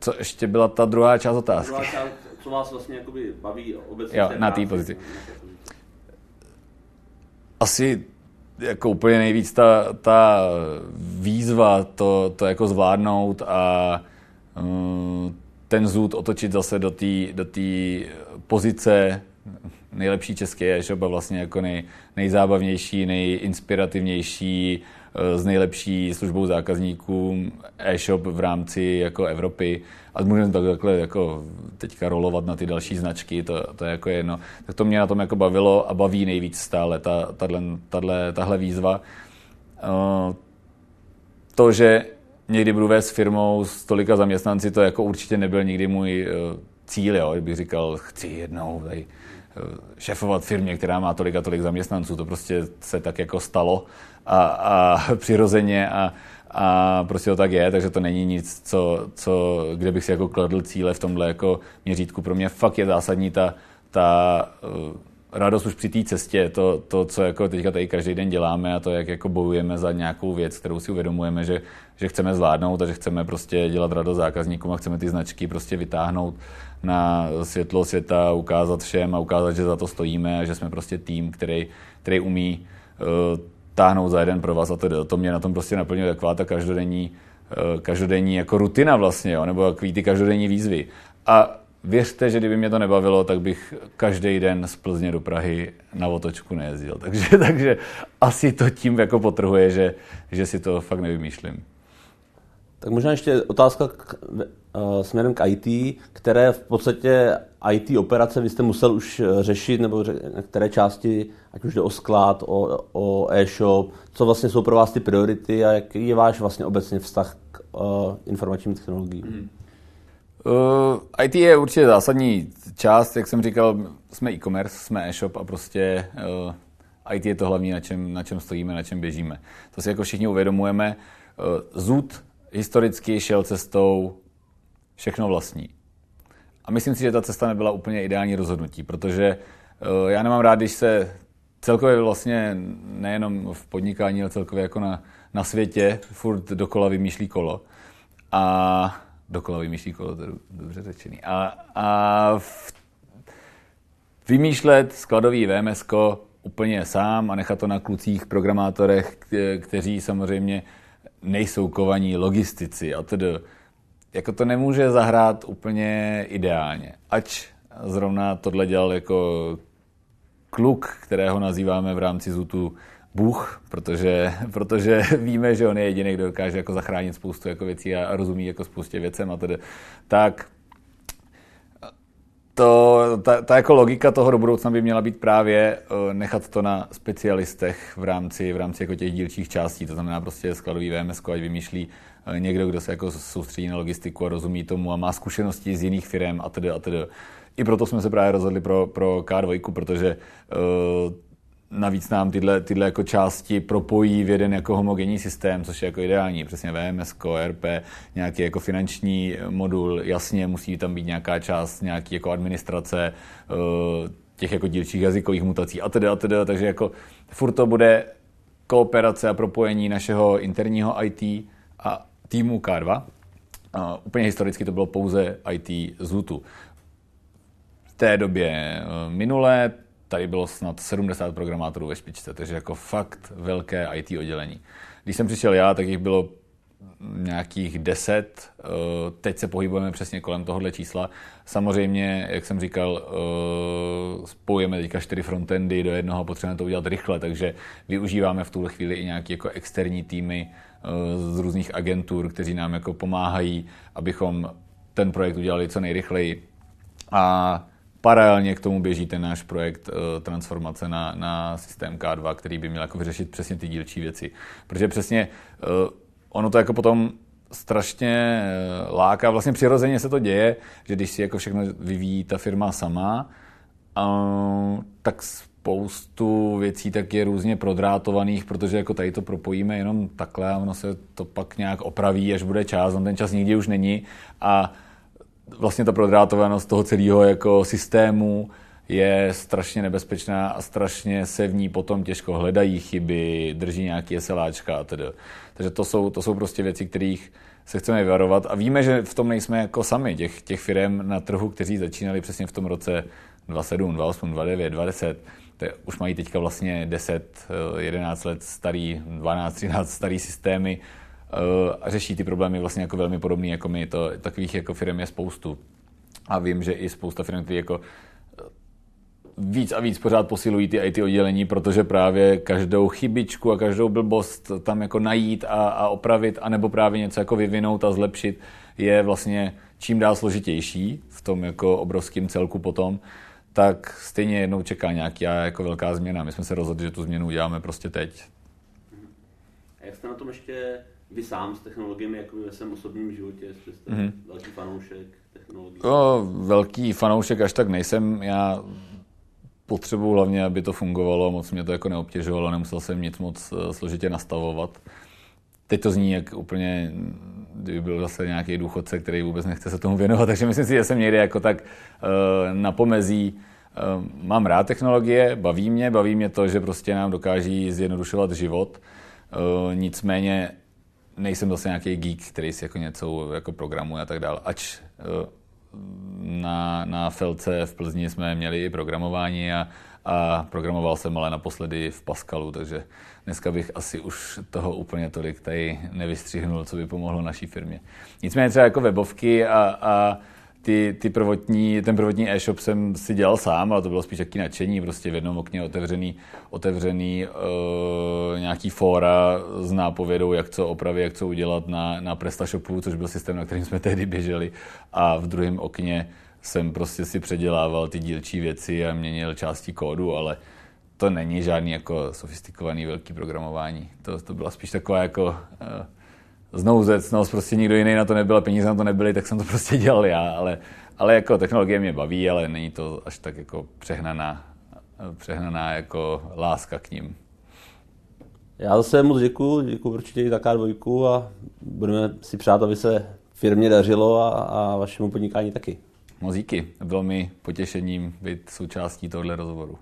co ještě byla ta druhá část otázky? Druhá část, co vás vlastně jakoby baví obecně jo, na té pozici. Asi jako úplně nejvíc ta, ta výzva to, to jako zvládnout a um, ten zůd otočit zase do té do pozice nejlepší český e-shop a vlastně jako nej, nejzábavnější, nejinspirativnější, s nejlepší službou zákazníkům e-shop v rámci jako Evropy a můžeme to takhle jako teďka rolovat na ty další značky, to, to je jako jedno. Tak to mě na tom jako bavilo a baví nejvíc stále ta, tahle, tahle, tahle výzva. To, že někdy budu vést firmou s tolika zaměstnanci, to jako určitě nebyl nikdy můj e, cíl, jo, kdybych říkal, chci jednou tady šefovat firmě, která má tolik a tolik zaměstnanců. To prostě se tak jako stalo a, a přirozeně a, a prostě to tak je, takže to není nic, co, co, kde bych si jako kladl cíle v tomhle jako měřítku. Pro mě fakt je zásadní ta, ta uh, radost už při té cestě, to, to, co jako teďka tady každý den děláme a to, jak jako bojujeme za nějakou věc, kterou si uvědomujeme, že, že chceme zvládnout a že chceme prostě dělat radost zákazníkům a chceme ty značky prostě vytáhnout na světlo světa, ukázat všem a ukázat, že za to stojíme a že jsme prostě tým, který, který umí uh, táhnout za jeden pro vás a to, to mě na tom prostě naplňuje taková ta každodenní, eh, každodenní jako rutina vlastně, jo, nebo takový ty každodenní výzvy. A věřte, že kdyby mě to nebavilo, tak bych každý den z Plzně do Prahy na otočku nejezdil. Takže, takže asi to tím jako potrhuje, že, že si to fakt nevymýšlím. Tak možná ještě otázka k, uh, směrem k IT, které v podstatě IT operace vy jste musel už eh, řešit, nebo které části, ať už jde o sklad, o, o e-shop, co vlastně jsou pro vás ty priority a jaký je váš vlastně obecně vztah k uh, informačním technologiím? Mm. Uh, IT je určitě zásadní část, jak jsem říkal, jsme e-commerce, jsme e-shop a prostě uh, IT je to hlavní, na čem, na čem stojíme, na čem běžíme. To si jako všichni uvědomujeme. Uh, Zud historicky šel cestou všechno vlastní. A myslím si, že ta cesta nebyla úplně ideální rozhodnutí, protože eh, já nemám rád, když se celkově vlastně nejenom v podnikání, ale celkově jako na, na světě furt dokola vymýšlí kolo. A dokola vymýšlí kolo, to je dobře řečený. A, a v, vymýšlet skladový VMS úplně sám a nechat to na klucích programátorech, kteří samozřejmě nejsou kovaní logistici a tedy jako to nemůže zahrát úplně ideálně. Ač zrovna tohle dělal jako kluk, kterého nazýváme v rámci ZUTu Bůh, protože, protože víme, že on je jediný, kdo dokáže jako zachránit spoustu jako věcí a, rozumí jako spoustě věcem a tedy, tak to, ta, ta jako logika toho do budoucna by měla být právě uh, nechat to na specialistech v rámci, v rámci jako těch dílčích částí, to znamená prostě skladový VMS, ať vymýšlí uh, někdo, kdo se jako soustředí na logistiku a rozumí tomu a má zkušenosti z jiných firm a tedy a tedy. I proto jsme se právě rozhodli pro, pro K2, protože uh, navíc nám tyhle, tyhle jako části propojí v jeden jako homogenní systém, což je jako ideální. Přesně VMS, RP, nějaký jako finanční modul, jasně musí tam být nějaká část, nějaký jako administrace, eh, těch jako dílčích jazykových mutací a tedy a tedy, takže jako furt to bude kooperace a propojení našeho interního IT a týmu K2. A úplně historicky to bylo pouze IT z. V té době eh, minulé tady bylo snad 70 programátorů ve špičce, takže jako fakt velké IT oddělení. Když jsem přišel já, tak jich bylo nějakých 10, eh, teď se pohybujeme přesně kolem tohohle čísla. Samozřejmě, jak jsem říkal, eh, spojujeme teďka čtyři frontendy do jednoho, potřebujeme to udělat rychle, takže využíváme v tuhle chvíli i nějaké jako externí týmy eh, z různých agentur, kteří nám jako pomáhají, abychom ten projekt udělali co nejrychleji. A paralelně k tomu běží ten náš projekt transformace na, na systém K2, který by měl jako vyřešit přesně ty dílčí věci. Protože přesně ono to jako potom strašně eh, láká, vlastně přirozeně se to děje, že když si jako všechno vyvíjí ta firma sama, tak spoustu věcí tak je různě prodrátovaných, protože jako tady to propojíme jenom takhle a ono se to pak nějak opraví, až bude čas, on ten čas nikdy už není. A vlastně ta prodrátovanost toho celého jako systému je strašně nebezpečná a strašně se v ní potom těžko hledají chyby, drží nějaký SLáčka a tedy. Takže to jsou, to jsou prostě věci, kterých se chceme vyvarovat a víme, že v tom nejsme jako sami. Těch, těch firm na trhu, kteří začínali přesně v tom roce 27, 28, 29, 20, to je, už mají teďka vlastně 10, 11 let starý, 12, 13 starý systémy eh, a řeší ty problémy vlastně jako velmi podobný jako my. To, takových jako firm je spoustu. A vím, že i spousta firm, které jako víc a víc pořád posilují ty IT oddělení, protože právě každou chybičku a každou blbost tam jako najít a, a opravit, anebo právě něco jako vyvinout a zlepšit, je vlastně čím dál složitější v tom jako obrovském celku potom, tak stejně jednou čeká nějaká jako velká změna. My jsme se rozhodli, že tu změnu uděláme prostě teď. A jak jste na tom ještě vy sám s technologiemi, jako ve svém osobním životě, jestli jste mm-hmm. velký fanoušek technologií? No, velký fanoušek až tak nejsem. Já potřebuji hlavně, aby to fungovalo, moc mě to jako neobtěžovalo, nemusel jsem nic moc eh, složitě nastavovat. Teď to zní jak úplně, kdyby byl zase nějaký důchodce, který vůbec nechce se tomu věnovat, takže myslím si, že jsem někde jako tak uh, na pomezí. Uh, mám rád technologie, baví mě, baví mě to, že prostě nám dokáží zjednodušovat život. Uh, nicméně nejsem zase nějaký geek, který si jako něco jako programuje a tak dále. Ač na, na Felce v Plzni jsme měli i programování a, a programoval jsem ale naposledy v Pascalu, takže dneska bych asi už toho úplně tolik tady nevystřihnul, co by pomohlo naší firmě. Nicméně třeba jako webovky a, a ty, ty prvotní, ten prvotní e-shop jsem si dělal sám, ale to bylo spíš taky nadšení, prostě v jednom okně otevřený, otevřený uh, nějaký fóra s nápovědou, jak co opravit, jak co udělat na, na PrestaShopu, což byl systém, na kterým jsme tehdy běželi a v druhém okně jsem prostě si předělával ty dílčí věci a měnil části kódu, ale to není žádný jako sofistikovaný velký programování. To, to byla spíš taková jako uh, znouzecnost, prostě nikdo jiný na to nebyl, peníze na to nebyly, tak jsem to prostě dělal já, ale, ale jako technologie mě baví, ale není to až tak jako přehnaná, přehnaná jako láska k ním. Já zase moc děkuji, děkuji určitě i taká dvojku a budeme si přát, aby se firmě dařilo a, a vašemu podnikání taky. Moc díky, bylo mi potěšením být součástí tohle rozhovoru.